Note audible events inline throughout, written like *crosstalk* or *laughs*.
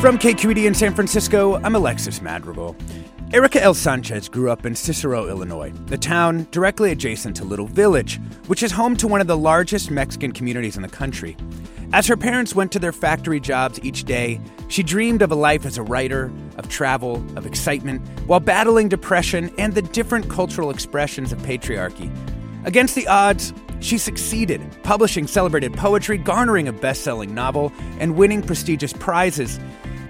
From KQED in San Francisco, I'm Alexis Madrigal. Erika L. Sanchez grew up in Cicero, Illinois, the town directly adjacent to Little Village, which is home to one of the largest Mexican communities in the country. As her parents went to their factory jobs each day, she dreamed of a life as a writer, of travel, of excitement, while battling depression and the different cultural expressions of patriarchy. Against the odds, she succeeded, publishing celebrated poetry, garnering a best selling novel, and winning prestigious prizes.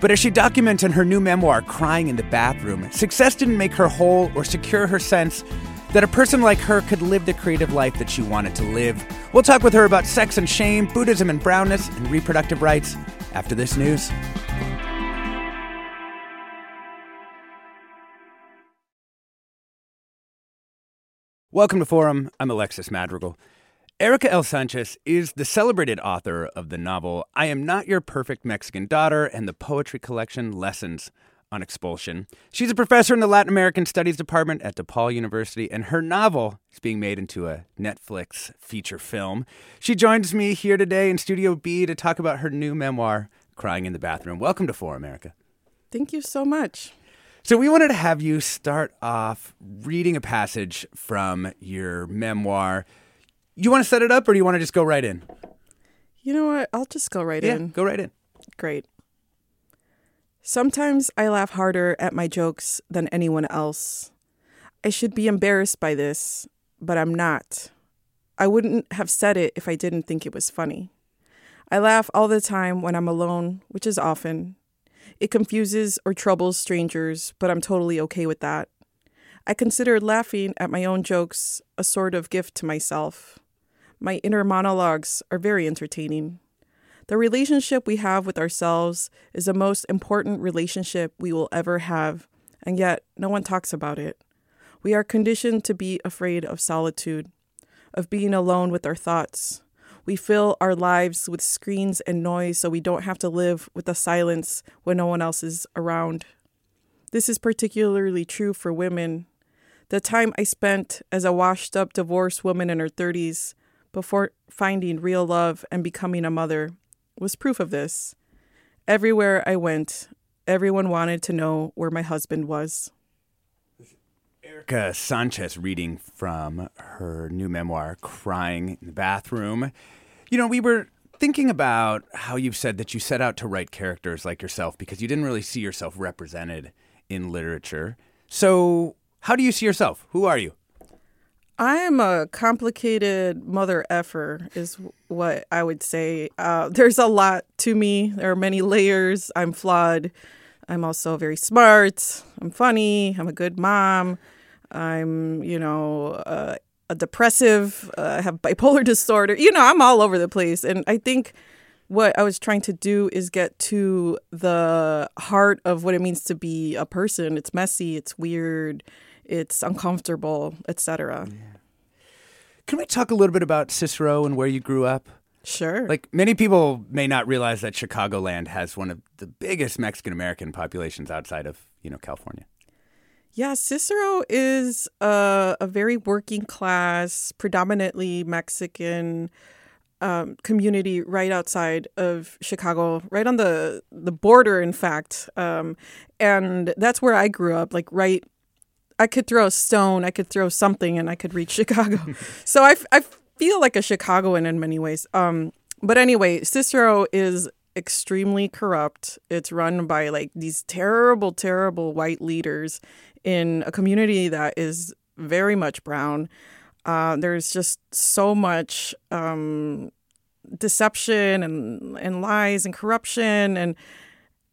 But as she documents in her new memoir, Crying in the Bathroom, success didn't make her whole or secure her sense that a person like her could live the creative life that she wanted to live. We'll talk with her about sex and shame, Buddhism and brownness, and reproductive rights after this news. Welcome to Forum. I'm Alexis Madrigal. Erika L. Sanchez is the celebrated author of the novel I Am Not Your Perfect Mexican Daughter and the poetry collection Lessons on Expulsion. She's a professor in the Latin American Studies Department at DePaul University, and her novel is being made into a Netflix feature film. She joins me here today in Studio B to talk about her new memoir, Crying in the Bathroom. Welcome to Forum, Erika. Thank you so much. So, we wanted to have you start off reading a passage from your memoir you want to set it up or do you want to just go right in? You know what? I'll just go right yeah, in. Go right in. Great. Sometimes I laugh harder at my jokes than anyone else. I should be embarrassed by this, but I'm not. I wouldn't have said it if I didn't think it was funny. I laugh all the time when I'm alone, which is often. It confuses or troubles strangers, but I'm totally okay with that. I consider laughing at my own jokes a sort of gift to myself. My inner monologues are very entertaining. The relationship we have with ourselves is the most important relationship we will ever have, and yet no one talks about it. We are conditioned to be afraid of solitude, of being alone with our thoughts. We fill our lives with screens and noise so we don't have to live with the silence when no one else is around. This is particularly true for women. The time I spent as a washed up divorced woman in her 30s before finding real love and becoming a mother was proof of this. Everywhere I went, everyone wanted to know where my husband was. Erika Sanchez reading from her new memoir, Crying in the Bathroom. You know, we were thinking about how you've said that you set out to write characters like yourself because you didn't really see yourself represented in literature. So, how do you see yourself? Who are you? I am a complicated mother effer, is what I would say. Uh, there's a lot to me. There are many layers. I'm flawed. I'm also very smart. I'm funny. I'm a good mom. I'm, you know, uh, a depressive. Uh, I have bipolar *laughs* disorder. You know, I'm all over the place. And I think what I was trying to do is get to the heart of what it means to be a person. It's messy. It's weird it's uncomfortable, etc. Yeah. Can we talk a little bit about Cicero and where you grew up? Sure. Like many people may not realize that Chicagoland has one of the biggest Mexican American populations outside of, you know, California. Yeah, Cicero is a, a very working class, predominantly Mexican um, community right outside of Chicago, right on the the border, in fact. Um, and that's where I grew up. Like right, I could throw a stone, I could throw something, and I could reach *laughs* Chicago. so I, I feel like a Chicagoan in many ways. Um, but anyway, Cicero is extremely corrupt. It's run by like these terrible, terrible white leaders in a community that is very much brown. Uh, there's just so much um, deception and and lies and corruption and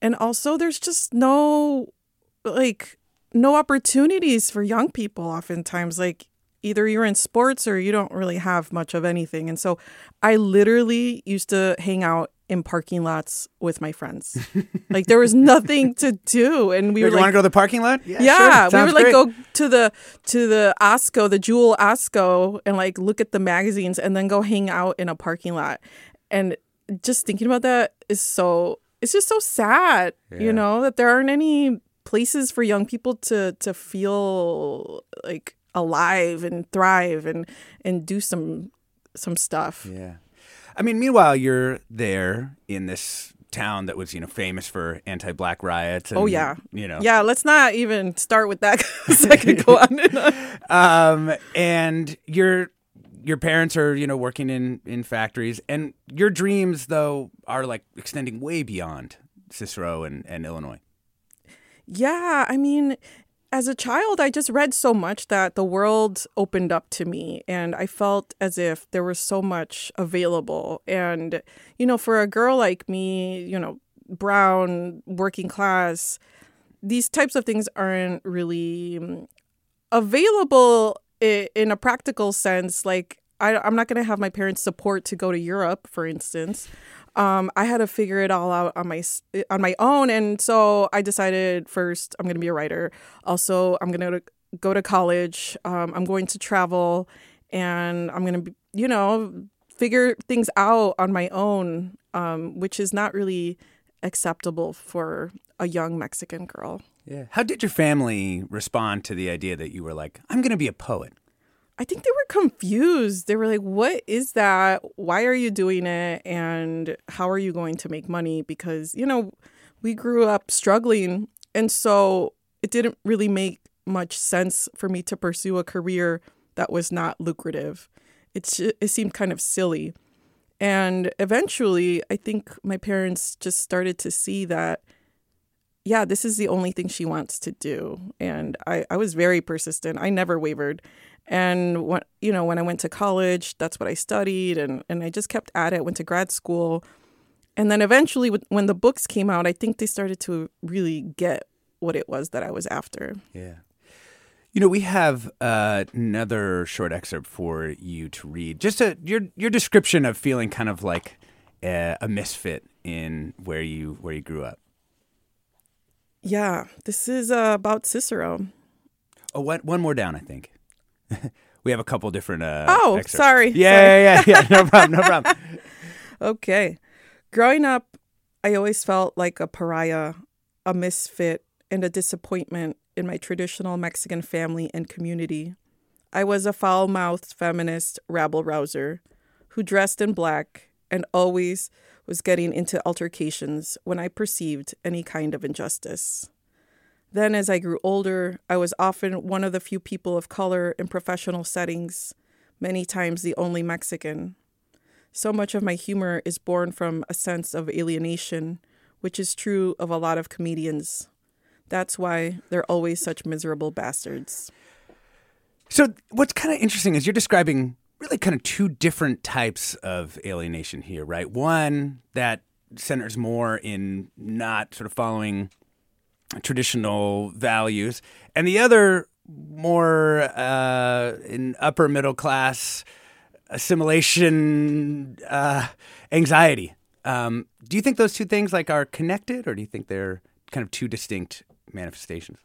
and also there's just no like no opportunities for young people oftentimes like either you're in sports or you don't really have much of anything and so i literally used to hang out in parking lots with my friends *laughs* like there was nothing to do and we You were like want to go to the parking lot? yeah, sure. we would like great. go to the to the Osco, the Jewel Osco, and like look at the magazines, and then go hang out in a parking lot. And just thinking about that is so it's just so sad, Yeah. you know, that there aren't any places for young people to to feel like alive and thrive and and do some some stuff. Yeah. I mean, meanwhile, you're there in this town that was, you know, famous for anti-black riots. And, Oh, yeah. You know. Yeah, let's not even start with that. *laughs* I could go on and on. *laughs* Um, and your your parents are, you know, working in in factories, and your dreams though are like extending way beyond Cicero and, and Illinois. Yeah, I mean, as a child, I just read so much that the world opened up to me, and I felt as if there was so much available. And, you know, for a girl like me, you know, brown, working class, these types of things aren't really mm, available in a practical sense. Like, I, I'm not going to have my parents' support to go to Europe, for instance um, I had to figure it all out on my on my own, and so I decided first I'm going to be a writer. Also, I'm going to go to college. Um, I'm going to travel, and I'm going to you know figure things out on my own, um, which is not really acceptable for a young Mexican girl. Yeah. How did your family respond to the idea that you were like, I'm going to be a poet? I think they were confused. They were like, "What is that? Why are you doing it? And how are you going to make money?" Because you know, we grew up struggling, and so it didn't really make much sense for me to pursue a career that was not lucrative. It sh- it seemed kind of silly, and eventually, I think my parents just started to see that. Yeah, this is the only thing she wants to do. And I, I was very persistent. I never wavered. And when you know, when I went to college, that's what I studied, and and I just kept at it. Went to grad school, and then eventually, when- the books came out, I think they started to really get what it was that I was after. Yeah. You know, we have uh, another short excerpt for you to read. Just a, your your description of feeling kind of like a, a misfit in where you where you grew up. Yeah, this is uh, about Cicero. Oh, one one more down, I think. *laughs* we have a couple different. Uh, Oh, excerpts. sorry, Yeah, yeah, yeah, yeah. No *laughs* problem. No problem. Okay. Growing up, I always felt like a pariah, a misfit, and a disappointment in my traditional Mexican family and community. I was a foul mouthed feminist rabble rouser who dressed in black and always was getting into altercations when I perceived any kind of injustice. Then, as I grew older, I was often one of the few people of color in professional settings, many times the only Mexican. So much of my humor is born from a sense of alienation, which is true of a lot of comedians. That's why they're always such miserable bastards. So, what's kind of interesting is you're describing really kind of two different types of alienation here, right? One that centers more in not sort of following traditional values, and the other more uh, in upper middle class assimilation uh, anxiety. Um, do you think those two things like are connected, or do you think they're kind of two distinct manifestations?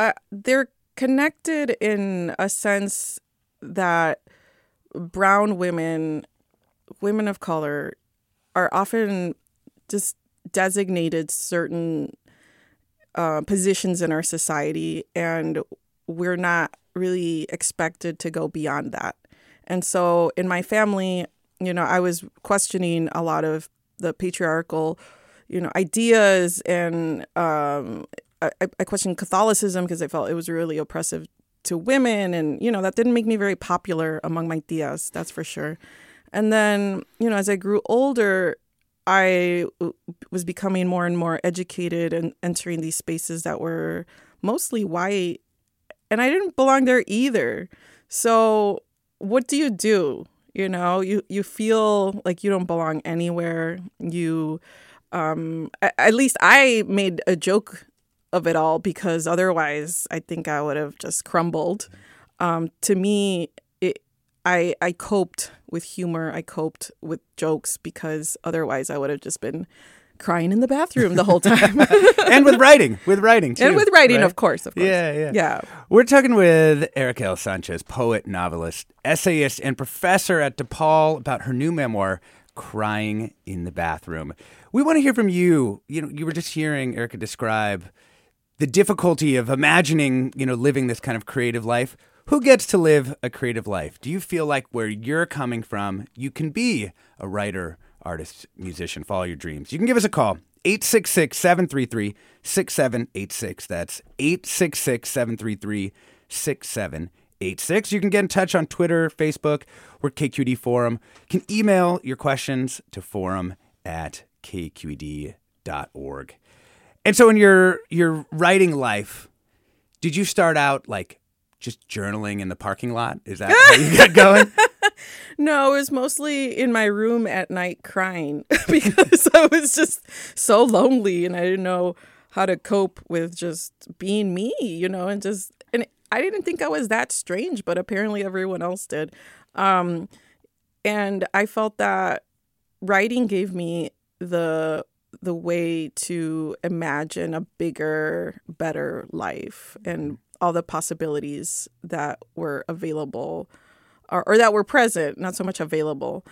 uh, they're connected in a sense that brown women, women of color, are often just designated certain uh, positions in our society, and we're not really expected to go beyond that. And so in my family, you know, I was questioning a lot of the patriarchal, you know, ideas and um, I, I questioned Catholicism because I felt it was really oppressive to women. And, you know, that didn't make me very popular among my tias, that's for sure. And then, you know, as I grew older, I was becoming more and more educated and entering these spaces that were mostly white. And I didn't belong there either. So, what do you do? You know, you, you feel like you don't belong anywhere. You, um, at least I made a joke of it all because otherwise I think I would have just crumbled. Um, to me, it, I I coped with humor. I coped with jokes because otherwise I would have just been crying in the bathroom the whole time. *laughs* and with writing, with writing too, and with writing, right? of course, of course. Yeah, yeah, yeah. We're talking with Erika L. Sanchez, poet, novelist, essayist, and professor at DePaul about her new memoir, "Crying in the Bathroom." We want to hear from you. You know, you were just hearing Erika describe the difficulty of imagining, you know, living this kind of creative life. Who gets to live a creative life? Do you feel like where you're coming from, you can be a writer, artist, musician, follow your dreams? You can give us a call. 866 733 6786. That's 866 733 6786. You can get in touch on Twitter, Facebook, or KQED Forum. You can email your questions to forum at kqed.org. And so in your your writing life, did you start out like just journaling in the parking lot? Is that how you got *laughs* going? no, it was mostly in my room at night crying *laughs* because I was just so lonely and I didn't know how to cope with just being me, you know, and just and I didn't think I was that strange, but apparently everyone else did. Um and I felt that writing gave me the the way to imagine a bigger, better life and all the possibilities that were available or, or that were present, not so much available.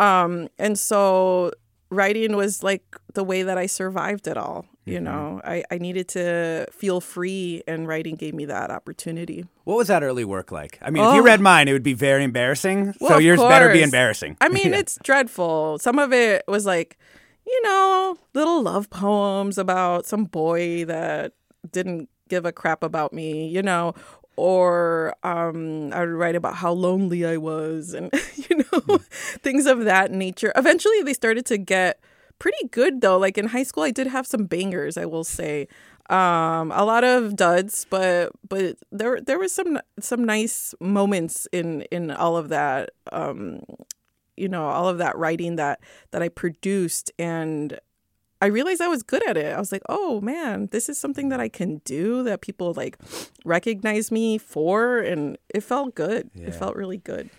Um, and so writing was like the way that I survived it all. You mm-hmm. know, I, I needed to feel free, and writing gave me that opportunity. What was that early work like? I mean, oh. if you read mine, it would be very embarrassing. Well, so yours course. better be embarrassing. I mean, *laughs* yeah. it's dreadful. Some of it was like, you know, little love poems about some boy that didn't give a crap about me, you know, or um, I would write about how lonely I was and, *laughs* you know, mm. things of that nature. Eventually, they started to get pretty good, though. Like in high school, I did have some bangers, I will say. Um, a lot of duds, but but there there was some some nice moments in in all of that. Um, you know all of that writing that that I produced and I realized I was good at it. I was like, "Oh man, this is something that I can do that people like recognize me for and it felt good. Yeah. It felt really good."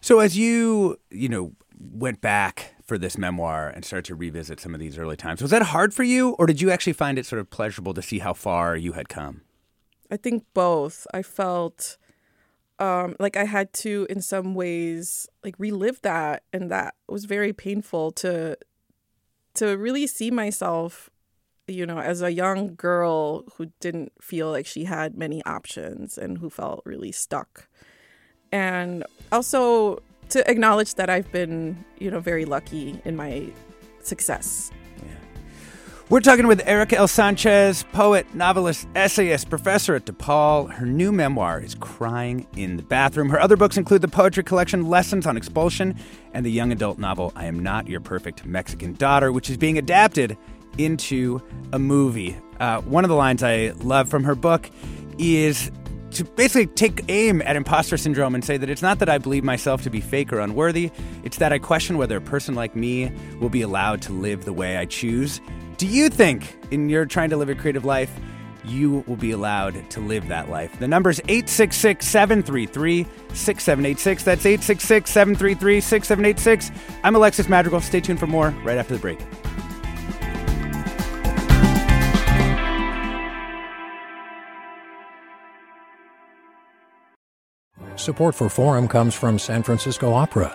So as you, you know, went back for this memoir and started to revisit some of these early times, was that hard for you or did you actually find it sort of pleasurable to see how far you had come? I think both. I felt um, like I had to, in some ways, like relive that, and that was very painful to to really see myself, you know, as a young girl who didn't feel like she had many options and who felt really stuck, and also to acknowledge that I've been, you know, very lucky in my success we're talking with Erika L. Sanchez, poet, novelist, essayist, professor at DePaul. Her new memoir is Crying in the Bathroom. Her other books include the poetry collection Lessons on Expulsion and the young adult novel I Am Not Your Perfect Mexican Daughter, which is being adapted into a movie. Uh, one of the lines I love from her book is to basically take aim at imposter syndrome and say that it's not that I believe myself to be fake or unworthy, it's that I question whether a person like me will be allowed to live the way I choose. Do you think, in your trying to live a creative life, you will be allowed to live that life? The number is 866 733 6786. That's 866 733 6786. I'm Alexis Madrigal. Stay tuned for more right after the break. Support for Forum comes from San Francisco Opera.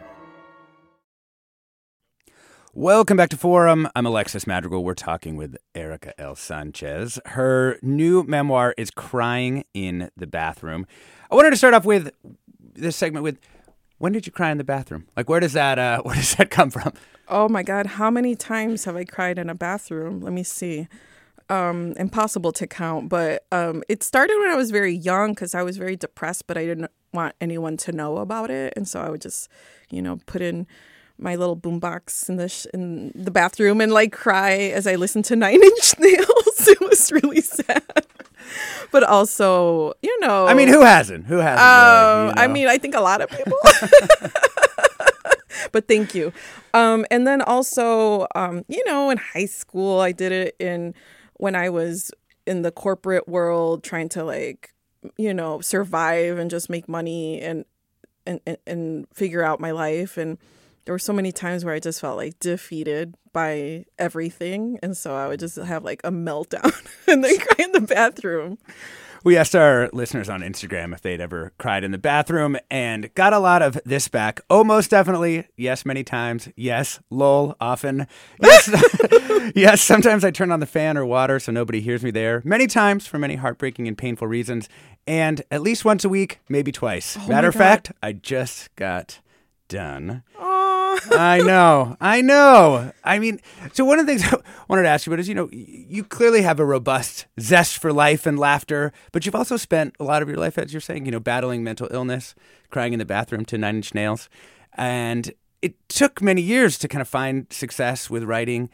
Welcome back to Forum. I'm Alexis Madrigal. We're talking with Erika L. Sanchez. Her new memoir is Crying in the Bathroom. I wanted to start off with this segment with when did you cry in the bathroom? Like where does that uh, *laughs* where does that come from? Oh my God, how many times have I cried in a bathroom? Let me see. Um, impossible to count, but um, it started when I was very young because I was very depressed, but I didn't want anyone to know about it, and so I would just, you know, put in my little boombox in the sh- in the bathroom and like cry as I listened to Nine Inch *laughs* Nails. it was really sad, but also, you know, I mean, who hasn't? Who hasn't? Oh, really, you I mean, I think a lot of people. *laughs* but thank you. Um, and then also, um, you know, in high school, I did it in when I was in the corporate world, trying to like, you know, survive and just make money and and and, and figure out my life. And there were so many times where I just felt like defeated by everything, and so I would just have like a meltdown *laughs* and then cry in the bathroom. We asked our listeners on Instagram if they'd ever cried in the bathroom and got a lot of this back. Oh, most definitely. Yes, many times. Yes, lol, often. Yes, *laughs* yes, sometimes I turn on the fan or water so nobody hears me there. Many times for many heartbreaking and painful reasons. And at least once a week, maybe twice. Oh Matter of fact, I just got done. I know. I know. I mean, so one of the things *laughs* I wanted to ask you about is, you know, you clearly have a robust zest for life and laughter, but you've also spent a lot of your life, as you're saying, you know, battling mental illness, crying in the bathroom to Nine Inch Nails. And it took many years to kind of find success with writing.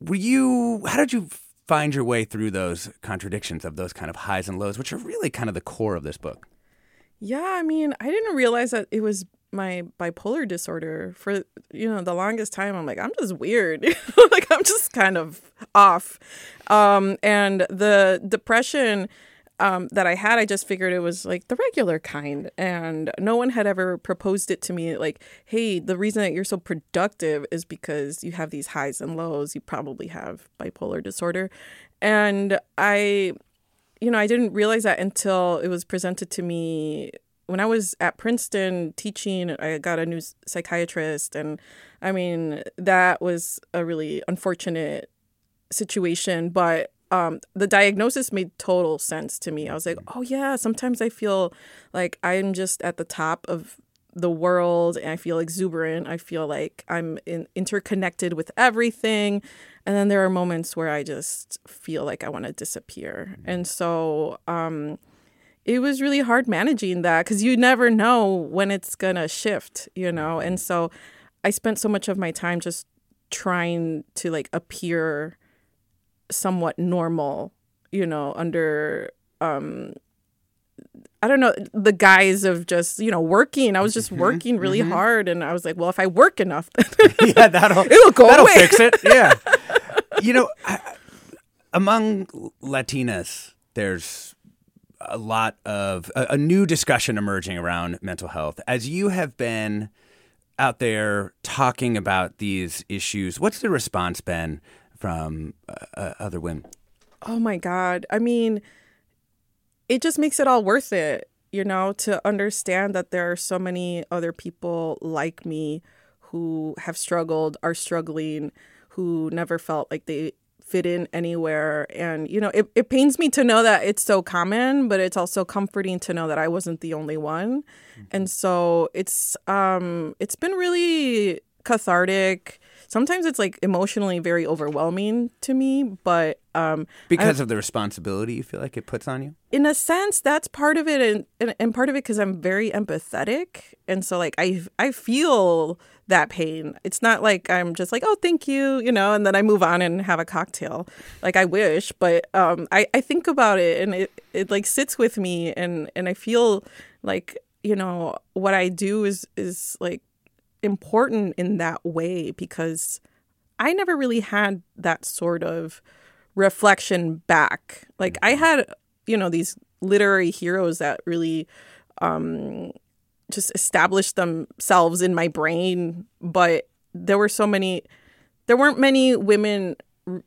Were you, how did you find your way through those contradictions of those kind of highs and lows, which are really kind of the core of this book? Yeah, I mean, I didn't realize that it was my bipolar disorder for you know the longest time. I'm like, I'm just weird, *laughs* like I'm just kind of off. Um, and the depression um, that I had, I just figured it was like the regular kind, and no one had ever proposed it to me. Like, hey, the reason that you're so productive is because you have these highs and lows. You probably have bipolar disorder, and I you know, I didn't realize that until it was presented to me when I was at Princeton teaching. I got a new psychiatrist, and I mean, that was a really unfortunate situation, but um, the diagnosis made total sense to me. I was like, oh, yeah, sometimes I feel like I'm just at the top of the world and I feel exuberant. I feel like I'm in, interconnected with everything. And then there are moments where I just feel like I want to disappear. And so um, it was really hard managing that because you never know when it's going to shift, you know? And so I spent so much of my time just trying to like appear somewhat normal, you know, under um I don't know, the guise of just, you know, working. I was just working really hard and I was like, well, if I work enough, *laughs* yeah, that'll *laughs* It'll go that'll away. fix it. Yeah, *laughs* you know, I, among Latinas, there's a lot of a, a new discussion emerging around mental health. As you have been out there talking about these issues, what's the response been from uh, uh, other women? Oh my God. I mean, it just makes it all worth it, you know, to understand that there are so many other people like me who have struggled, are struggling, who never felt like they fit in anywhere. And, you know, it, it pains me to know that it's so common, but it's also comforting to know that I wasn't the only one. And so it's um it's been really cathartic. Sometimes it's like emotionally very overwhelming to me, but um Because of the responsibility you feel like it puts on you? in a sense that's part of it and, and, and part of it because i'm very empathetic and so like i i feel that pain. It's not like i'm just like oh thank you you know and then i move on and have a cocktail. Like i wish but um i i think about it and it it like sits with me and and i feel like you know what i do is is like important in that way because I never really had that sort of reflection back. Like I had, you know, these literary heroes that really um, just established themselves in my brain, but there were so many, there weren't many women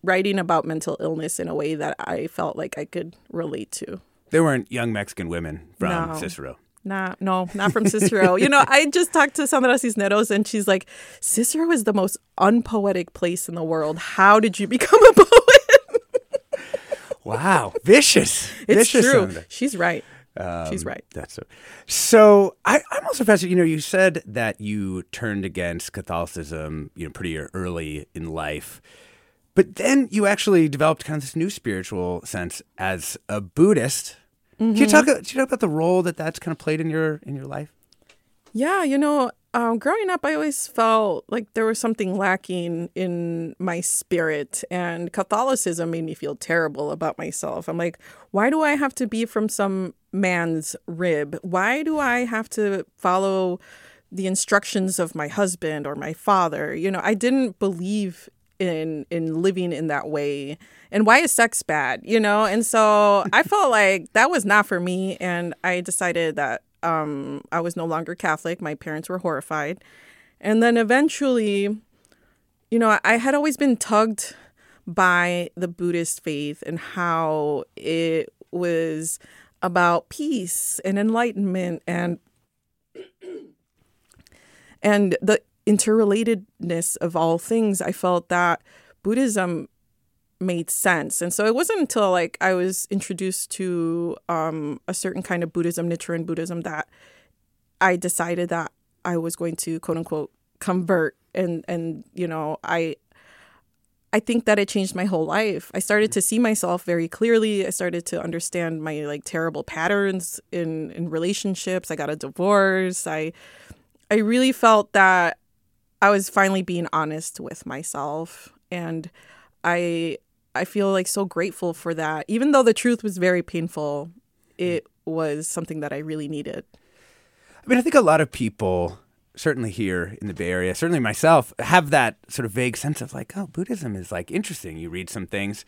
writing about mental illness in a way that I felt like I could relate to. There weren't young Mexican women from No. Cicero. Nah, no, not from Cicero. you know, I just talked to Sandra Cisneros and she's like, Cicero is the most unpoetic place in the world. How did you become a poet? Wow, vicious. It's vicious true. Sandra. She's right. Um, She's right. That's so. So I, I'm also fascinated. You know, you said that you turned against Catholicism, you know, pretty early in life, but then you actually developed kind of this new spiritual sense as a Buddhist. Can you Mm-hmm. talk? Can you talk about the role that that's kind of played in your in your life? Yeah, you know, um, growing up, I always felt like there was something lacking in my spirit, and Catholicism made me feel terrible about myself. I'm like, why do I have to be from some man's rib? Why do I have to follow the instructions of my husband or my father? You know, I didn't believe in in living in that way. And why is sex bad? You know and so i *laughs* felt like that was not for me. And i decided that um i was no longer catholic. My parents were horrified. And then eventually you know i had always been tugged by the buddhist faith and how it was about peace and enlightenment and and the interrelatedness of all things i felt that buddhism made sense. And so it wasn't until like i was introduced to um, a certain kind of buddhism nichiren buddhism that i decided that i was going to quote unquote convert and and you know i I think that it changed my whole life. I started mm. to see myself very clearly. I started to understand my like terrible patterns in in relationships. I got a divorce. I I really felt that I was finally being honest with myself and I I feel like so grateful for that. Even though the truth was very painful, mm. it was something that I really needed. I mean, I think a lot of people, certainly here in the Bay Area, certainly myself, have that sort of vague sense of like, oh, Buddhism is like interesting. You read some things.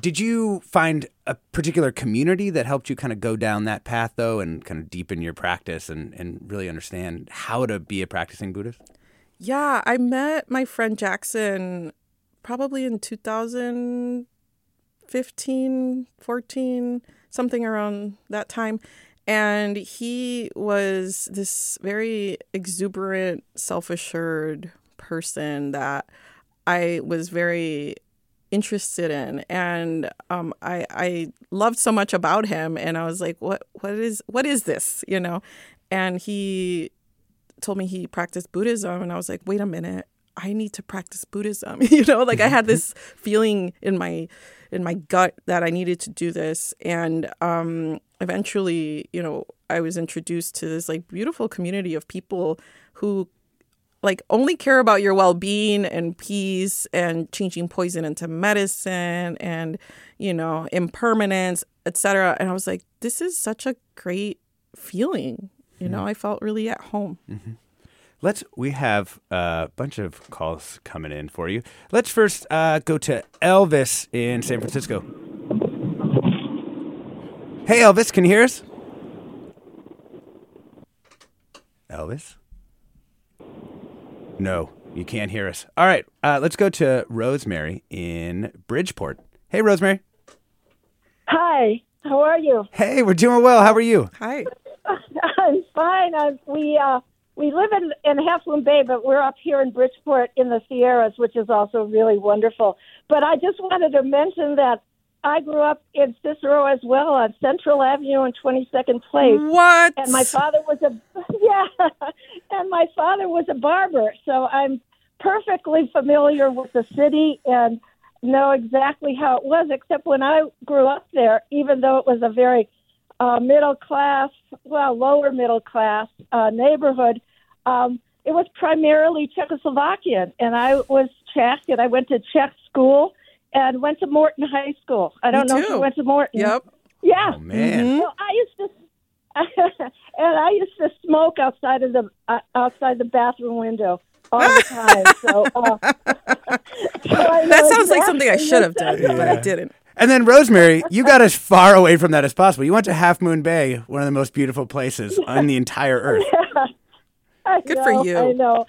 Did you find a particular community that helped you kind of go down that path, though, and kind of deepen your practice and, and really understand how to be a practicing Buddhist? Yeah, I met my friend Jackson probably in 2015, 14, something around that time. And he was this very exuberant, self assured person that I was very interested in. And um, I, I loved so much about him. And I was like what what is what is this? You know? And he told me he practiced Buddhism, and I was like, wait a minute, I need to practice Buddhism. *laughs* you know, like I had this *laughs* feeling in my in my gut that I needed to do this, and um, eventually, you know, I was introduced to this like beautiful community of people who like only care about your well-being and peace and changing poison into medicine and you know impermanence etc and i was like this is such a great feeling you know i felt really at home Let's. We have a bunch of calls coming in for you. Let's first uh, go to Elvis in San Francisco. Hey, Elvis, can you hear us? Elvis? No, you can't hear us. All right, uh, let's go to Rosemary in Bridgeport. Hey, Rosemary. Hi, how are you? Hey, we're doing well. How are you? hi *laughs* I'm fine. i we uh, we live in in Half Moon Bay, but we're up here in Bridgeport in the Sierras, which is also really wonderful. But I just wanted to mention that I grew up in Cicero as well on Central Avenue and 22nd Place. what And my father was a *laughs* yeah, and my father was a barber, so I'm perfectly familiar with the city and know exactly how it was. Except when I grew up there, even though it was a very uh, middle class, well, lower middle class uh, neighborhood, um, it was primarily Czechoslovakian, and I was Czech, and I went to Czech school and went to Morton High School. I don't know if you went to Morton. yep Yeah. Oh, man. So I used to, *laughs* and I used to smoke outside of the uh, outside the bathroom window all the time. so, uh, *laughs* so I That sounds like something I should have what done, but I didn't. And then Rosemary, you got as far away from that as possible. You went to Half Moon Bay, one of the most beautiful places on the entire earth. *laughs* I Good know, for you. I know.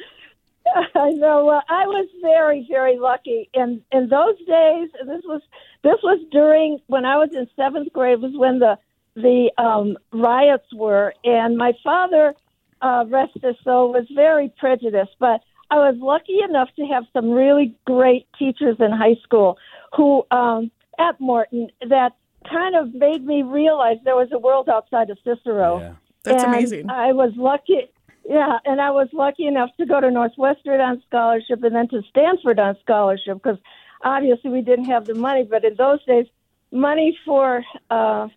*laughs* I know. Well, I was very, very lucky. In in those days, and this was this was during when I was in seventh grade. Was when the the um, riots were, and my father, uh, rest his soul, was very prejudiced. But I was lucky enough to have some really great teachers in high school who um, at Morton that kind of made me realize there was a world outside of Cicero. Yeah. That's And amazing. I was lucky. Yeah, and I was lucky enough to go to Northwestern on scholarship and then to Stanford on scholarship because obviously we didn't have the money. But in those days, money for uh,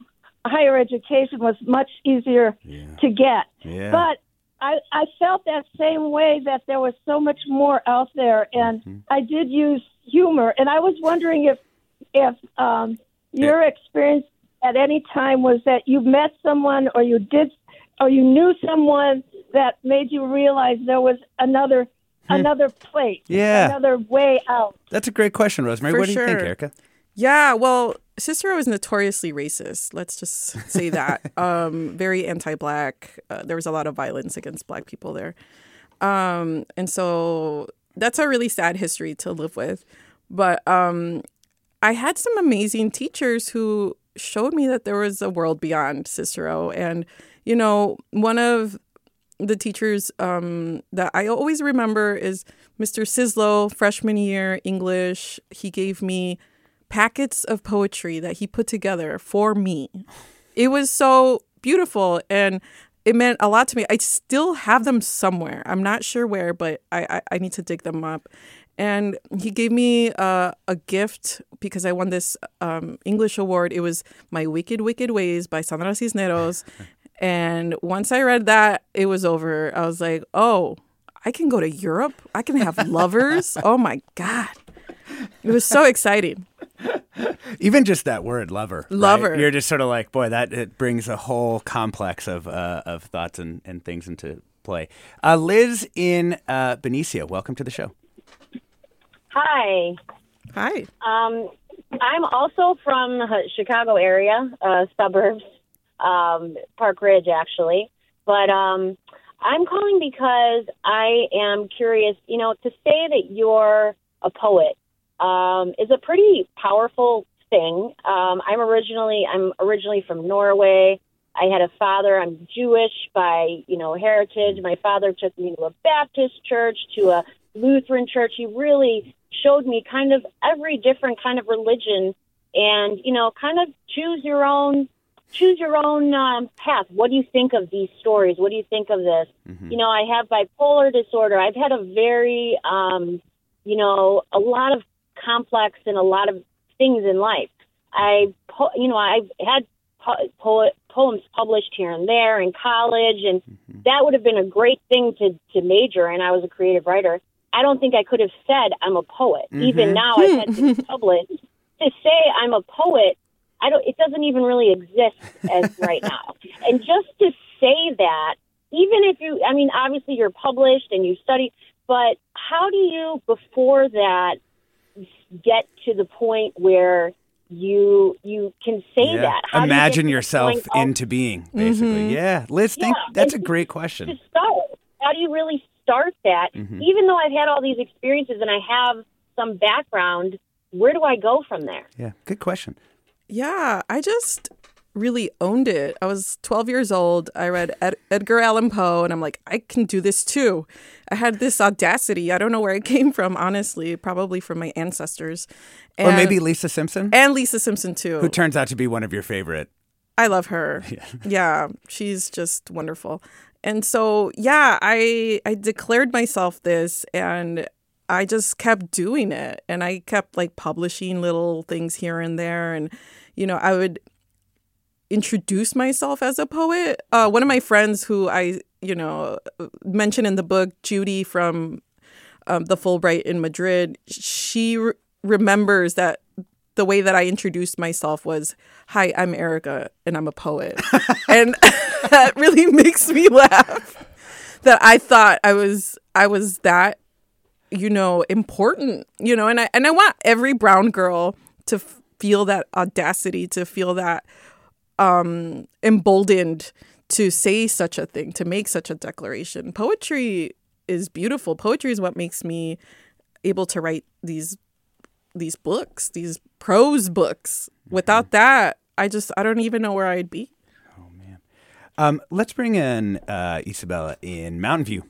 higher education was much easier Yeah. to get. Yeah. But I, I felt that same way that there was so much more out there, and Mm-hmm. I did use humor. And I was wondering if if um, your experience at any time was that you met someone or you did or you knew someone that made you realize there was another another place, Hmm. Yeah. another way out. That's a great question, Rosemary. For what do you think. Erika? Yeah, well, Cicero is notoriously racist. Let's just say that. *laughs* um, very anti-black. Uh, there was a lot of violence against black people there, um, and so that's a really sad history to live with. But um, I had some amazing teachers who showed me that there was a world beyond Cicero, and you know, one of the teachers um, that I always remember is Mr. Sislow, freshman year English. He gave me packets of poetry that he put together for me. It was so beautiful and it meant a lot to me. I still have them somewhere. I'm not sure where, but I, I, I need to dig them up. And he gave me uh, a gift because I won this um, English award. It was My Wicked, Wicked Ways by Sandra Cisneros. And once I read that, it was over. I was like, oh, I can go to Europe. I can have lovers. *laughs* oh my God. It was so exciting. Even just that word, lover. right? Lover. You're just sort of like, boy, that it brings a whole complex of uh, of thoughts and, and things into play. Uh, Liz in uh, Benicia, welcome to the show. Hi. Hi. Um, I'm also from the Chicago area, uh, suburbs, um, Park Ridge, actually. But um, I'm calling because I am curious. You know, to say that you're a poet um, is a pretty powerful thing. Um, I'm originally I'm originally from Norway. I had a father. I'm Jewish by you know heritage. My father took me to a Baptist church, to a Lutheran church. He really showed me kind of every different kind of religion, and you know, kind of choose your own choose your own um, path. What do you think of these stories? What do you think of this? You know, I have bipolar disorder. I've had a very, um, you know, a lot of complex and a lot of things in life. I, po- you know, I've had po- po- poems published here and there in college, and that would have been a great thing to, to major in. I was a creative writer. I don't think I could have said I'm a poet. Even now, I've had things *laughs* published. To say I'm a poet I don't. It doesn't even really exist as *laughs* right now. And just to say that, even if you, I mean, obviously you're published and you study, but how do you before that get to the point where you you can say Yeah. that? How do you Imagine yourself point of- into being, basically. Yeah. Liz, think Yeah, that's a and- great to question. start? How do you really start that? Mm-hmm. Even though I've had all these experiences and I have some background, where do I go from there? Yeah, good question. Yeah, I just really owned it. I was 12 years old. I read Ed- Edgar Allan Poe, and I'm like, I can do this too. I had this audacity. I don't know where it *laughs* came from, honestly. Probably from my ancestors. or maybe Lisa Simpson, and Lisa Simpson too. who turns out to be one of your favorite. I love her. *laughs* Yeah. she's just wonderful. And so, yeah, I I declared myself this and I just kept doing it and I kept like publishing little things here and there and you know, I would introduce myself as a poet. Uh, one of my friends who I, you know, mentioned in the book, Judy from um, the Fulbright in Madrid, she re- remembers that the way that I introduced myself was, "Hi, I'm Erika, and I'm a poet," *laughs* and *laughs* that really makes me *laughs* laugh. That I thought I was I was that, you know, important, you know, and I and I want every brown girl to f- feel that audacity, to feel that um emboldened to say such a thing, to make such a declaration. Poetry is beautiful. Poetry is what makes me able to write these these books, these prose books. Without that, I just I don't even know where I'd be. Oh man. Um, let's bring in uh, Isabella in Mountain View.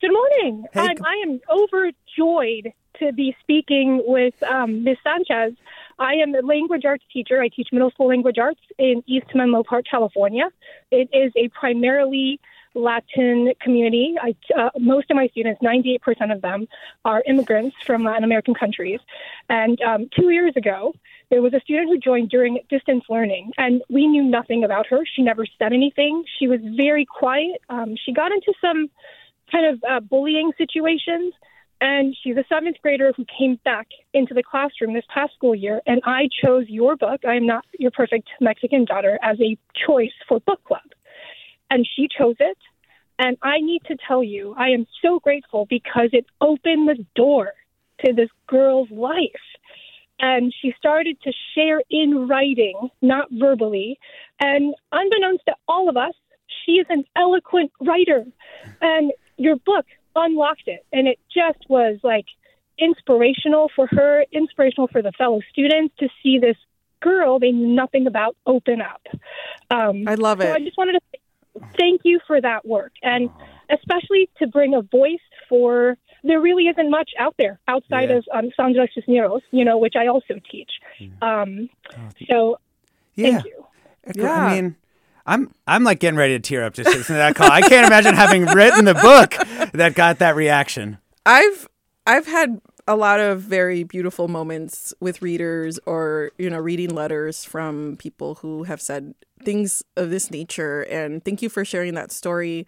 Good morning. Hey, I'm, I am overjoyed to be speaking with um, Ms. Sanchez. I am a language arts teacher. I teach middle school language arts in East Menlo Park, California. It is a primarily Latin community. I, uh, most of my students, 98% of them, are immigrants from Latin American countries. And um, two years ago, there was a student who joined during distance learning, and we knew nothing about her. She never said anything. She was very quiet. Um, she got into some kind of uh, bullying situations. And she's a seventh grader who came back into the classroom this past school year. And I chose your book, I Am Not Your Perfect Mexican Daughter, as a choice for book club. And she chose it. And I need to tell you, I am so grateful because it opened the door to this girl's life. And she started to share in writing, not verbally. And unbeknownst to all of us, she is an eloquent writer. And your book unlocked it. And it just was like inspirational for her, inspirational for the fellow students to see this girl they knew nothing about open up. Um, I love so I it. just wanted to thank you for that work. And especially to bring a voice for there really isn't much out there outside Yeah. of um, Sandra Cisneros, you know, which I also teach. Um, so Yeah. thank you. Yeah. I mean, I'm I'm like getting ready to tear up just listening to that call. I can't imagine having written the book that got that reaction. I've I've had a lot of very beautiful moments with readers or you know reading letters from people who have said things of this nature and thank you for sharing that story.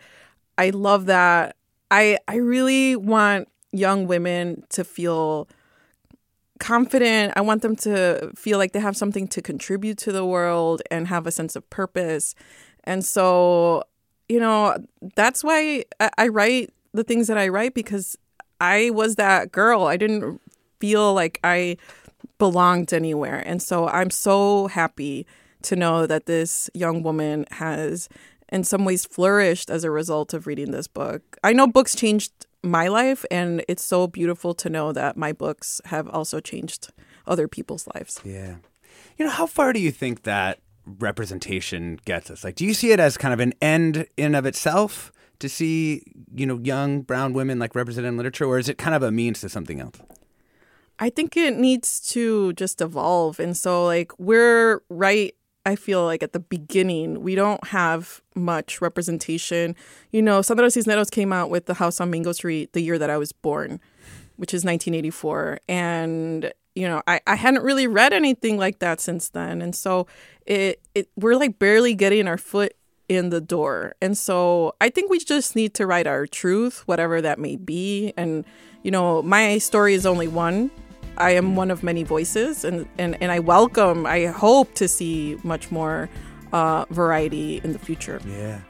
I love that. I I really want young women to feel confident. I want them to feel like they have something to contribute to the world and have a sense of purpose. And so, you know, that's why I, write the things that I write because I was that girl. I didn't feel like I belonged anywhere. And so I'm so happy to know that this young woman has in some ways flourished as a result of reading this book. I know books changed my life and it's so beautiful to know that my books have also changed other people's lives. Yeah. You know, how far do you think that representation gets us? Like, do you see it as kind of an end in of itself to see, you know, young brown women like represented in literature, or is it kind of a means to something else? I think it needs to just evolve. And so, like, we're right, I feel like at the beginning, we don't have much representation. You know, Sandra Cisneros came out with The House on Mango Street the year that I was born, which is 1984. And, you know, I, I hadn't really read anything like that since then. And so it, it we're like barely getting our foot in the door. And so I think we just need to write our truth, whatever that may be. And, you know, my story is only one. I am one of many voices, and, and, and I welcome, I hope to see much more uh, variety in the future. Yeah.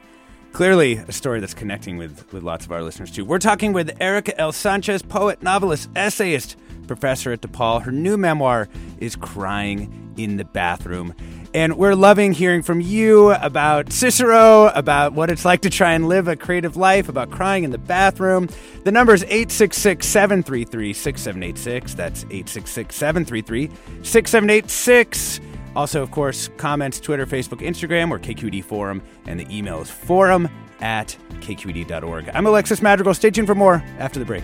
Clearly, a story that's connecting with, with lots of our listeners, too. We're talking with Erika L. Sanchez, poet, novelist, essayist, professor at DePaul. Her new memoir is Crying in the Bathroom. And we're loving hearing from you about Cicero, about what it's like to try and live a creative life, about crying in the bathroom. The number is 866 733 6786. That's 866 733 6786. Also, of course, comments, Twitter, Facebook, Instagram, or KQED Forum, and the email is forum at kqed.org. I'm Alexis Madrigal. Stay tuned for more after the break.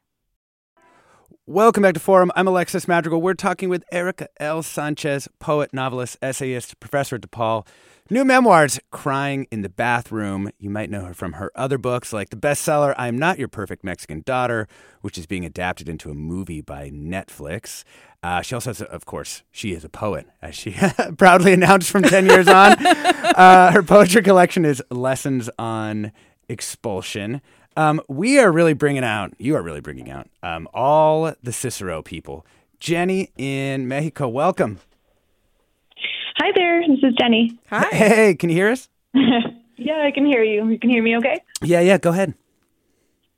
Welcome back to Forum. I'm Alexis Madrigal. We're talking with Erika L. Sanchez, poet, novelist, essayist, professor at DePaul. New memoirs, Crying in the Bathroom. You might know her from her other books, like the bestseller I'm Not Your Perfect Mexican Daughter, which is being adapted into a movie by Netflix. Uh, she also has, of course, she is a poet, as she *laughs* proudly announced from 10 years on. *laughs* Uh, her poetry collection is Lessons on Expulsion. Um, we are really bringing out, you are really bringing out, um, all the Cicero people. Jenny in Mexico, welcome. Hi there, this is Jenny. Hi. Hey, can you hear us? *laughs* yeah, I can hear you. You can hear me okay? Yeah, yeah, go ahead.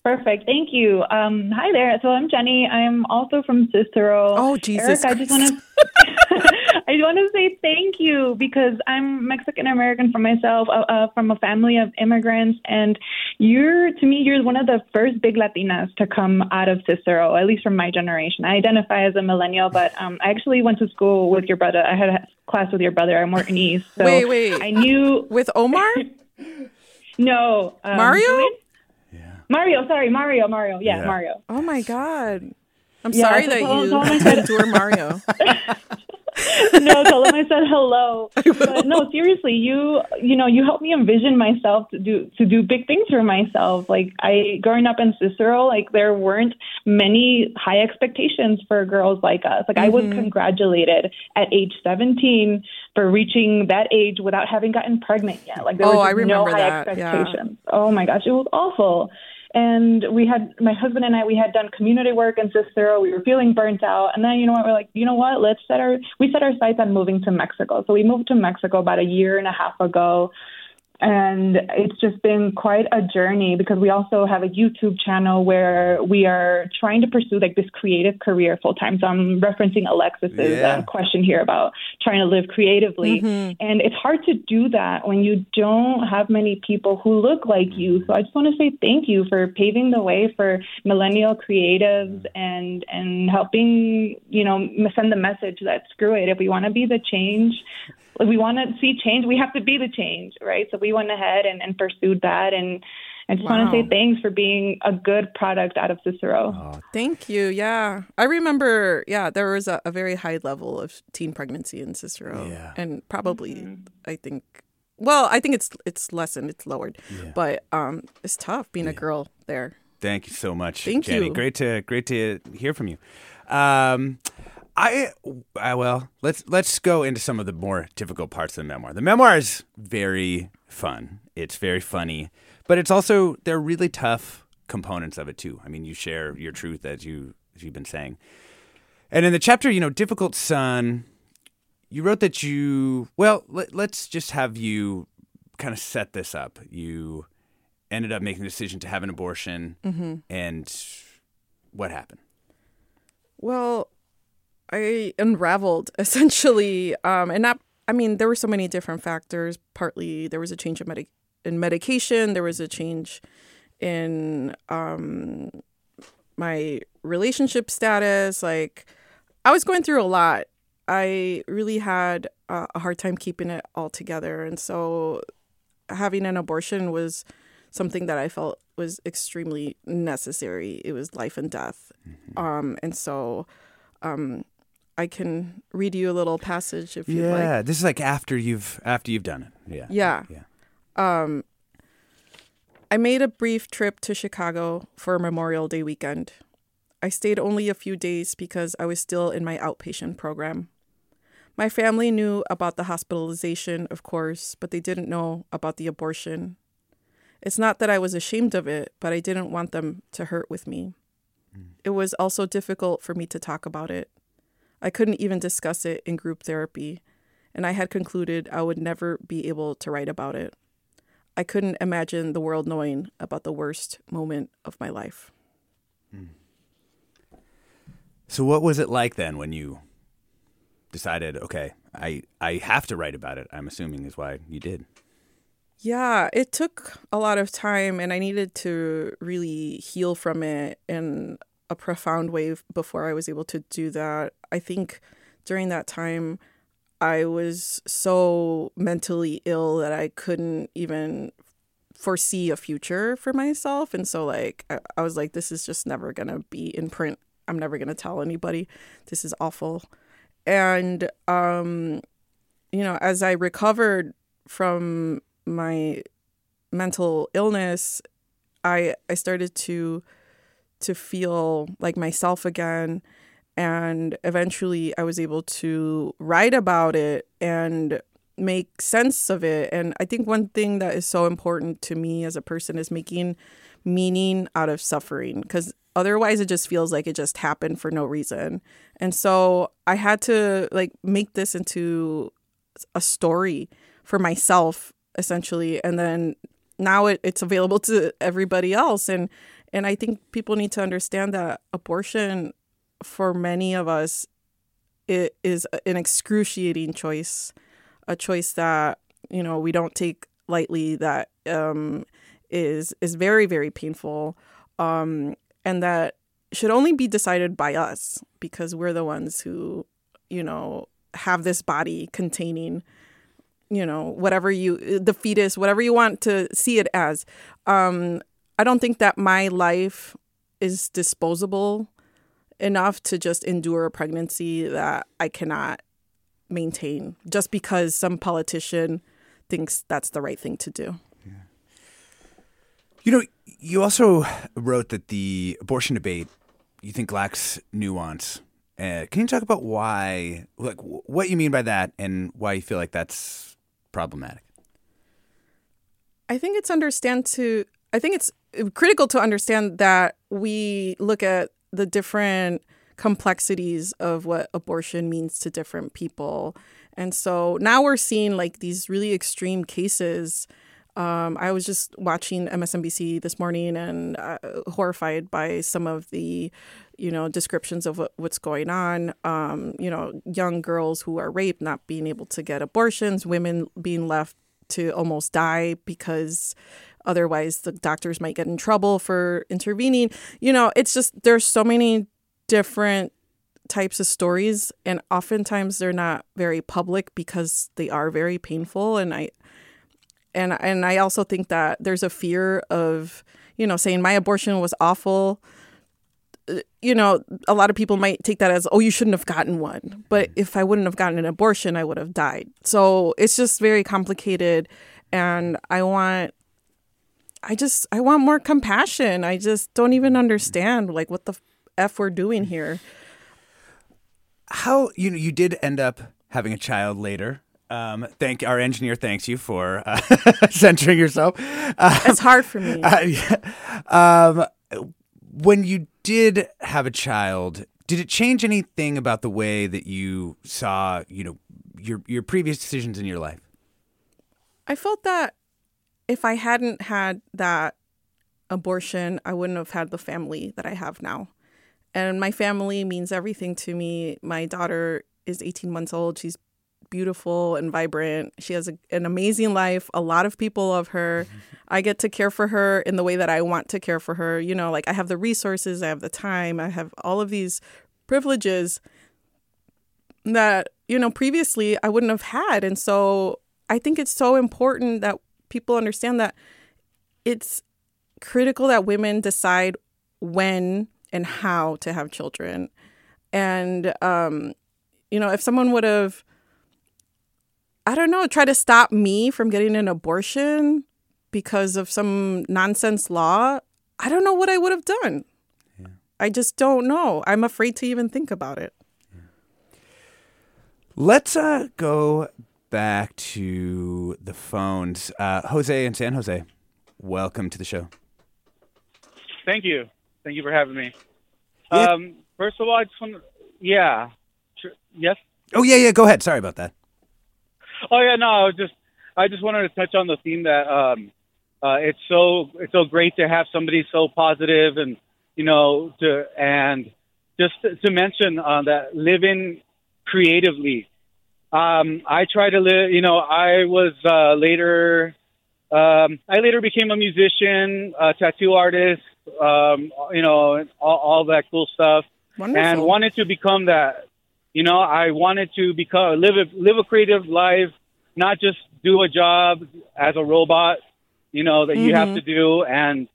Perfect. Thank you. Um, hi there. So I'm Jenny. I'm also from Cicero. Oh, Jesus Eric, I just want to *laughs* I want to say thank you because I'm Mexican American for myself, uh, uh, from a family of immigrants, and you're to me you're one of the first big Latinas to come out of Cicero, at least from my generation. I identify as a millennial, but um, I actually went to school with your brother. I had a class with your brother at Morton East. So Wait, wait. I knew With Omar? *laughs* no um, Mario? Julian? Mario, sorry, Mario, Mario. Yeah, Yeah. Mario. Oh my God. I'm Yeah, sorry so that tell- you tell my kid- endure Mario. *laughs* no, tell him I said hello. *laughs* But no, seriously, you you know you helped me envision myself to do to do big things for myself. Like I growing up in Cicero, like there weren't many high expectations for girls like us. Like I was Mm-hmm. congratulated at age 17 for reaching that age without having gotten pregnant yet. Like there Oh, was I remember no high that, yeah. expectations. Oh my gosh, it was awful. And we had my husband and I. We had done community work in Cicero. We were feeling burnt out, and then you know what? We're like, you know what? Let's set our we set our sights on moving to Mexico. So we moved to Mexico about a year and a half ago, and it's just been quite a journey because we also have a YouTube channel where we are trying to pursue like this creative career full time. So I'm referencing Alexis's Yeah. uh, question here about trying to live creatively, Mm-hmm. and it's hard to do that when you don't have many people who look like you. So I just want to say thank you for paving the way for millennial creatives and and helping you know send the message that screw it if we want to be the change we want to see change, we have to be the change, right? So we went ahead and, and pursued that, and I just want to say thanks for being a good product out of Cicero. Oh, Thank you. Yeah. I remember, yeah, there was a, a very high level of teen pregnancy in Cicero. Yeah. And probably, I think, well, I think it's it's lessened, it's lowered. But um, it's tough being a girl there. Thank you so much, Thank Jenny. you. Great to great to hear from you. Um, I, I well, let's let's go into some of the more difficult parts of the memoir. The memoir is very fun. It's very funny, but it's also there are really tough components of it too. I mean, you share your truth as you as you've been saying, and in the chapter, you know, difficult son. You wrote that you well. Let, let's just have you kind of set this up. You ended up making the decision to have an abortion, mm-hmm. and what happened? Well, I unraveled *laughs* essentially, um, and not. I mean, there were so many different factors. Partly, there was a change in, medi- in medication. There was a change in um, my relationship status. Like, I was going through a lot. I really had uh, a hard time keeping it all together, and so having an abortion was something that I felt was extremely necessary. It was life and death. Um, and so um, I can read you a little passage if you'd Yeah, like. Yeah, this is like after you've after you've done it. Yeah. Yeah. Yeah. Um, I made a brief trip to Chicago for Memorial Day weekend. I stayed only a few days because I was still in my outpatient program. My family knew about the hospitalization, of course, but they didn't know about the abortion. It's not that I was ashamed of it, but I didn't want them to hurt with me. It was also difficult for me to talk about it. I couldn't even discuss it in group therapy, and I had concluded I would never be able to write about it. I couldn't imagine the world knowing about the worst moment of my life. So what was it like then when you decided, okay, I I have to write about it. I'm assuming is why you did. Yeah, it took a lot of time, and I needed to really heal from it in a profound way before I was able to do that. I think during that time, I was so mentally ill that I couldn't even foresee a future for myself. And so, like, I, I was like, this is just never going to be in print. I'm never going to tell anybody. This is awful. And, um, you know, as I recovered from my mental illness, I I started to to feel like myself again and eventually I was able to write about it and make sense of it. And I think one thing that is so important to me as a person is making meaning out of suffering because otherwise it just feels like it just happened for no reason. And so I had to like make this into a story for myself essentially and then now it, it's available to everybody else and and I think people need to understand that abortion for many of us it is an excruciating choice a choice that you know we don't take lightly that um, is is very very painful um, and that should only be decided by us because we're the ones who you know have this body containing you know whatever you the fetus whatever you want to see it as. Um, i don't think that my life is disposable enough to just endure a pregnancy that i cannot maintain just because some politician thinks that's the right thing to do. You know, you also wrote that the abortion debate you think lacks nuance. Uh, can you talk about why, like, what you mean by that, and why you feel like that's problematic? I think it's understand to. I think it's critical to understand that we look at the different complexities of what abortion means to different people. And so now we're seeing like these really extreme cases. Um, I was just watching MSNBC this morning and uh, horrified by some of the, you know, descriptions of what, what's going on. Um, you know, young girls who are raped not being able to get abortions, women being left to almost die because otherwise the doctors might get in trouble for intervening. You know, it's just there's so many different types of stories and oftentimes they're not very public because they are very painful. And I and and I also think that there's a fear of you know saying my abortion was awful. Uh, you know a lot of people might take that as oh you shouldn't have gotten one. But if I wouldn't have gotten an abortion I would have died. So it's just very complicated. And I want I just I want more compassion I just don't even understand like what the f we're doing here. How you know you did end up having a child later. Um, thank our engineer. Thanks you for uh, *laughs* centering yourself. Uh, it's hard for me. *laughs* Uh, yeah. um, when you did have a child, did it change anything about the way that you saw, you know, your your previous decisions in your life? I felt that if I hadn't had that abortion, I wouldn't have had the family that I have now. And my family means everything to me. My daughter is 18 months old. She's beautiful and vibrant. She has a, an amazing life. A lot of people love her. *laughs* I get to care for her in the way that I want to care for her. You know, like I have the resources, I have the time, I have all of these privileges that, you know, previously I wouldn't have had. And so I think it's so important that people understand that it's critical that women decide when and how to have children. And, um, you know, if someone would have, I don't know, tried to stop me from getting an abortion because of some nonsense law, I don't know what I would have done. Yeah. I just don't know. I'm afraid to even think about it. Let's uh, go back to the phones. Uh, Jose in San Jose, welcome to the show. Thank you. Thank you for having me. Yeah. Um, first of all, I just want to, yeah. Yes? Oh, yeah, yeah. Go ahead. Sorry about that. Oh, yeah, no, I was just, I just wanted to touch on the theme that, um, uh, it's so, it's so great to have somebody so positive and, you know, to, and just to, to mention, uh, that living creatively. Um, I try to live. You know, I was uh, later. Um, I later became a musician, a tattoo artist. Um, you know, all, all that cool stuff, Wonderful. and wanted to become that. You know, I wanted to become live a live a creative life, not just do a job as a robot. You know that you have Mhm. to do, and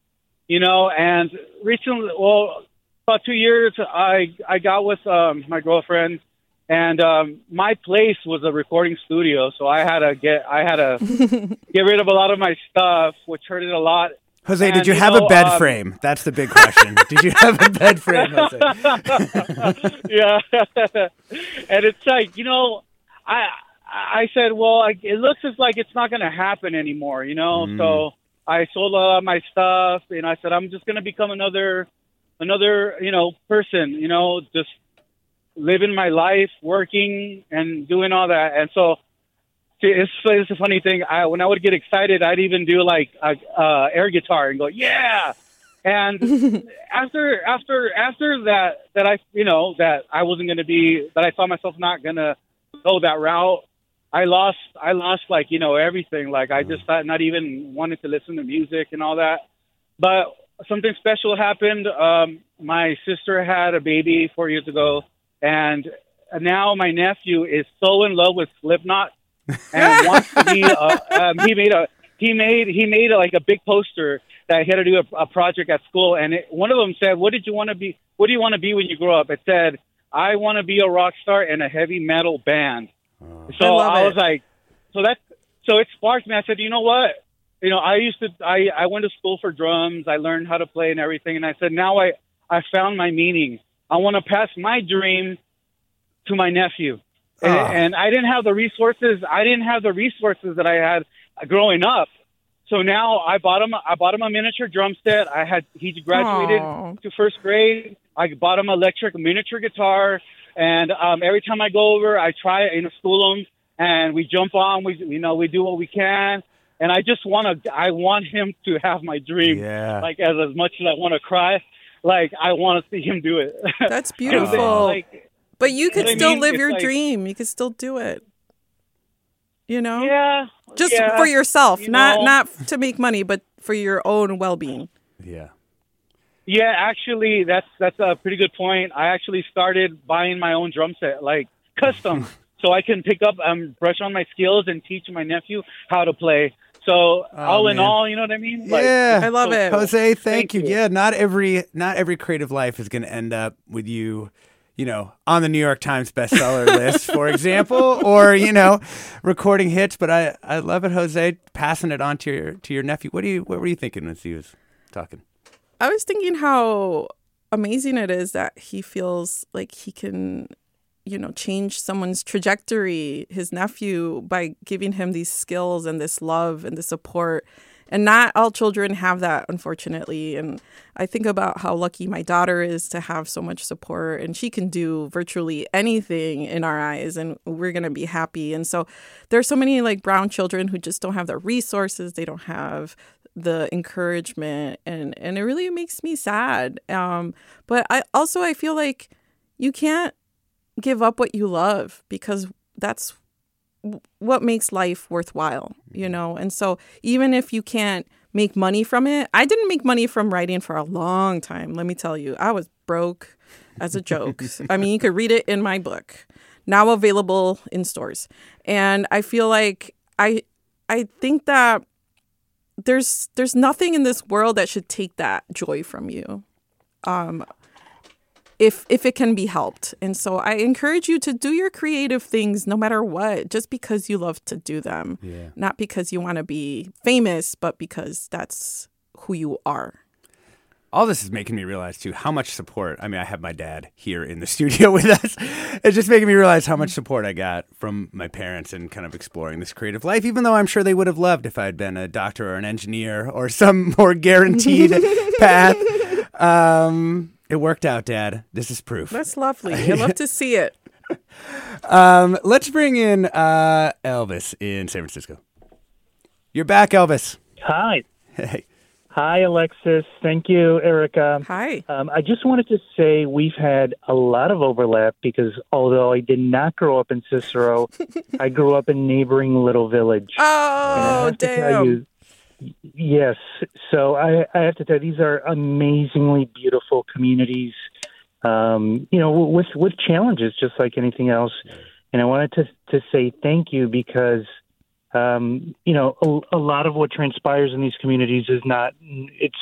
you know, and recently, well, about two years, I I got with um, my girlfriend, and um, my place was a recording studio, so I had to get I had to *laughs* get rid of a lot of my stuff, which hurted a lot. Jose, And, did you you have know, a bed um, frame? That's the big question. *laughs* did you have a bed frame, Jose? *laughs* yeah, and it's like you know, I I said, well, I, it looks as like it's not going to happen anymore, you know. Mm. So I sold a lot of my stuff, and I said I'm just going to become another another you know person, you know, just living my life, working and doing all that, and so. It's, it's a funny thing. I, when I would get excited, I'd even do like a, uh, air guitar and go, "Yeah!" And *laughs* after after after that that I you know that I wasn't going to be that I saw myself not going to go that route. I lost I lost like you know everything. Like I just thought not even wanted to listen to music and all that. But something special happened. Um, my sister had a baby four years ago, and now my nephew is so in love with Slipknot and wants to be. Uh, *laughs* um, he made a he made he made a, like a big poster that he had to do a, a project at school, and it, one of them said, "What did you want to be? What do you want to be when you grow up?" It said, "I want to be a rock star in a heavy metal band." So I I, it. was like, so that so it sparked me. I said, you know what? You know, I used to I I went to school for drums. I learned how to play and everything, and I said, now I I found my meaning. I want to pass my dream to my nephew. And, Ah. and I didn't have the resources. I didn't have the resources that I had growing up. So now I bought him. I bought him a miniature drum set. I had he graduated Aw. to first grade. I bought him electric miniature guitar, and um, every time I go over, I try you know school him, and we jump on. We you know we do what we can, and I just want to. I want him to have my dream. Yeah. Like as as much as I want to cry, like I want to see him do it. *laughs* That's And, beautiful. like, but you could what I still mean? live It's your like- dream. You could still do it. You know? yeah, Just yeah, for yourself, you not know. not to make money, but for your own well-being. Yeah. Yeah, actually, that's that's a pretty good point. I actually started buying my own drum set, like custom, *laughs* so I can pick up, um, brush on my skills, and teach my nephew how to play. So oh, all in all, you know what I mean? Like, yeah. I love so it. Jose, thank, Thank you. you. Yeah, not every not every creative life is going to end up with you, you know, on the New York Times bestseller *laughs* list, for example, or you know, recording hits. But I I love it, Jose, passing it on to your to your nephew. What do you what were you thinking as he was talking? I was thinking how amazing it is that he feels like he can, you know, change someone's trajectory, his nephew, by giving him these skills and this love and the support. And not all children have that, unfortunately. And I think about how lucky my daughter is to have so much support, and she can do virtually anything in our eyes, and we're going to be happy. And so there's so many like brown children who just don't have the resources, they don't have the encouragement and and it really makes me sad um but i also i feel like you can't give up what you love because that's what makes life worthwhile you know? And so even if you can't make money from it i didn't make money from writing for a long time let me tell you. I was broke as a joke. I mean you could read it in my book now available in stores. And i feel like i i think that there's there's nothing in this world that should take that joy from you. Um if if it can be helped and so i encourage you to do your creative things no matter what just because you love to do them Yeah. not because you want to be famous but because that's who you are all this is making me realize too how much support. I mean, I have my dad here in the *laughs* studio with us. It's just making me realize how much support I got from my parents in kind of exploring this creative life. Even though I'm sure they would have loved if I had been a doctor or an engineer or some *laughs* more guaranteed *laughs* path. Um, it worked out, Dad. This is proof. that's lovely *laughs* i love to see it Um, let's bring in uh, Elvis in San Francisco. You're back, Elvis. Hi. Hey. Hi, Alexis. Thank you, Erika. Hi. Um, I just wanted to say we've had a lot of overlap because although I did not grow up in Cicero, *laughs* I grew up in neighboring Little Village. And I Oh, have to tell damn. Yes. So I, I have to tell you, these are amazingly beautiful communities. Um, you know, with with challenges, just like anything else. And I wanted to to say thank you because um, you know a, a lot of what transpires in these communities is not it's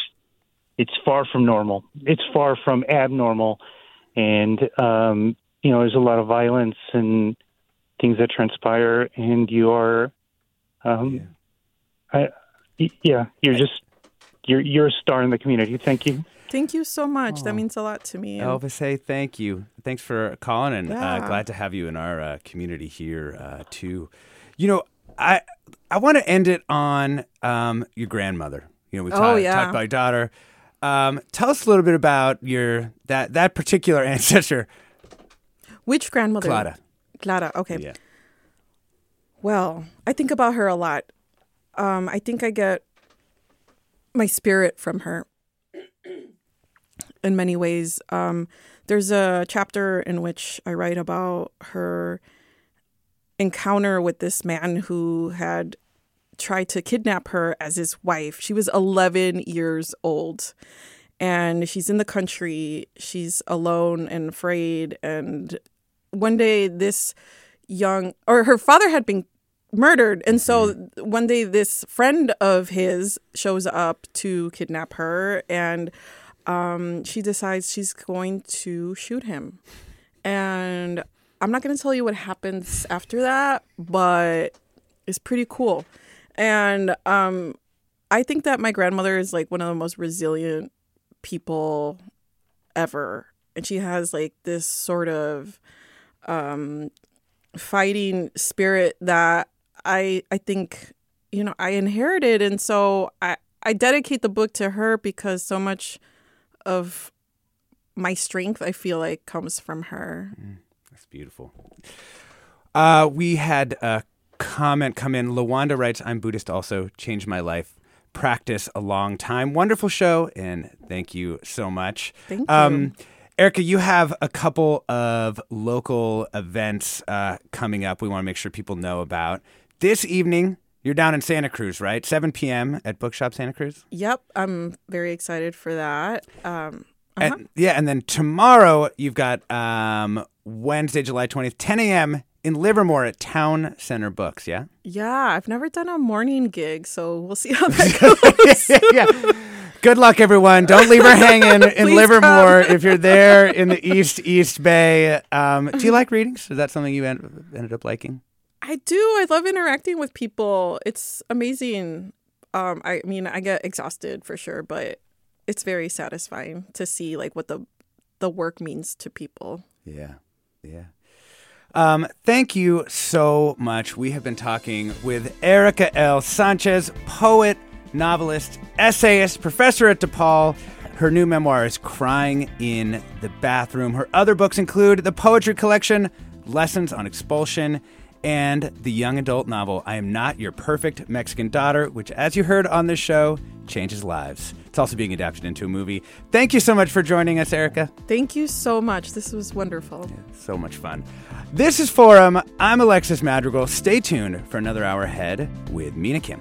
it's far from normal. It's far from abnormal, and um, you know there's a lot of violence and things that transpire, and you are, um, I, y- yeah, you're just you're you're a star in the community. Thank you. Thank you so much. Oh. That means a lot to me. And Elvis, hey, thank you. Thanks for calling, and uh, glad to have you in our uh, community here uh, too. You know, I I want to end it on um, your grandmother. You know, we Oh, talked, yeah. talked about your daughter. Um, tell us a little bit about your that that particular *laughs* ancestor, Which grandmother? Clara. Clara. Okay. Yeah. Well, I think about her a lot. Um, I think I get my spirit from her in many ways. Um, there's a chapter in which I write about her encounter with this man who had tried to kidnap her as his wife. She was 11 years old and she's in the country. She's alone and afraid. And one day, this young, or her father had been murdered. And so one day, this friend of his shows up to kidnap her and um, she decides she's going to shoot him. And I'm not going to tell you what happens after that, but it's pretty cool. And um, I think that my grandmother is like one of the most resilient people ever. And she has like this sort of um, fighting spirit that I I think you know I inherited, and so I I dedicate the book to her because so much of my strength I feel like comes from her. That's beautiful. Uh, we had a comment come in. Lawanda writes, I'm Buddhist also, changed my life. Practice a long time. Wonderful show, and thank you so much. Thank Um, you. Erika, you have a couple of local events uh, coming up we want to make sure people know about. This evening, you're down in Santa Cruz, right? 7 p.m. at Bookshop Santa Cruz? Yep, I'm very excited for that. Um, uh-huh. And, yeah, and then tomorrow you've got um, Wednesday, July 20th, 10 a.m. in Livermore at Town Center Books, yeah? yeah, I've never done a morning gig, so we'll see how *laughs* that *laughs* goes. yeah. Good luck, everyone. Don't leave her hanging *laughs* in Livermore if you're there in the East East Bay. Um, do you like readings? Is that something you en- ended up liking? I do. I love interacting with people. It's amazing. Um, I mean, I get exhausted for sure, but it's very satisfying to see like what the the work means to people. Yeah, yeah. Um, thank you so much. We have been talking with Erika L. Sanchez, poet, novelist, essayist, professor at DePaul. Her new memoir is Crying in the Bathroom. Her other books include the poetry collection Lessons on Expulsion and the young adult novel I Am Not Your Perfect Mexican Daughter, which, as you heard on this show, changes lives. It's also being adapted into a movie. Thank you so much for joining us, Erika. Thank you so much. This was wonderful. So much fun. This is Forum. I'm Alexis Madrigal. Stay tuned for another hour ahead with Mina Kim.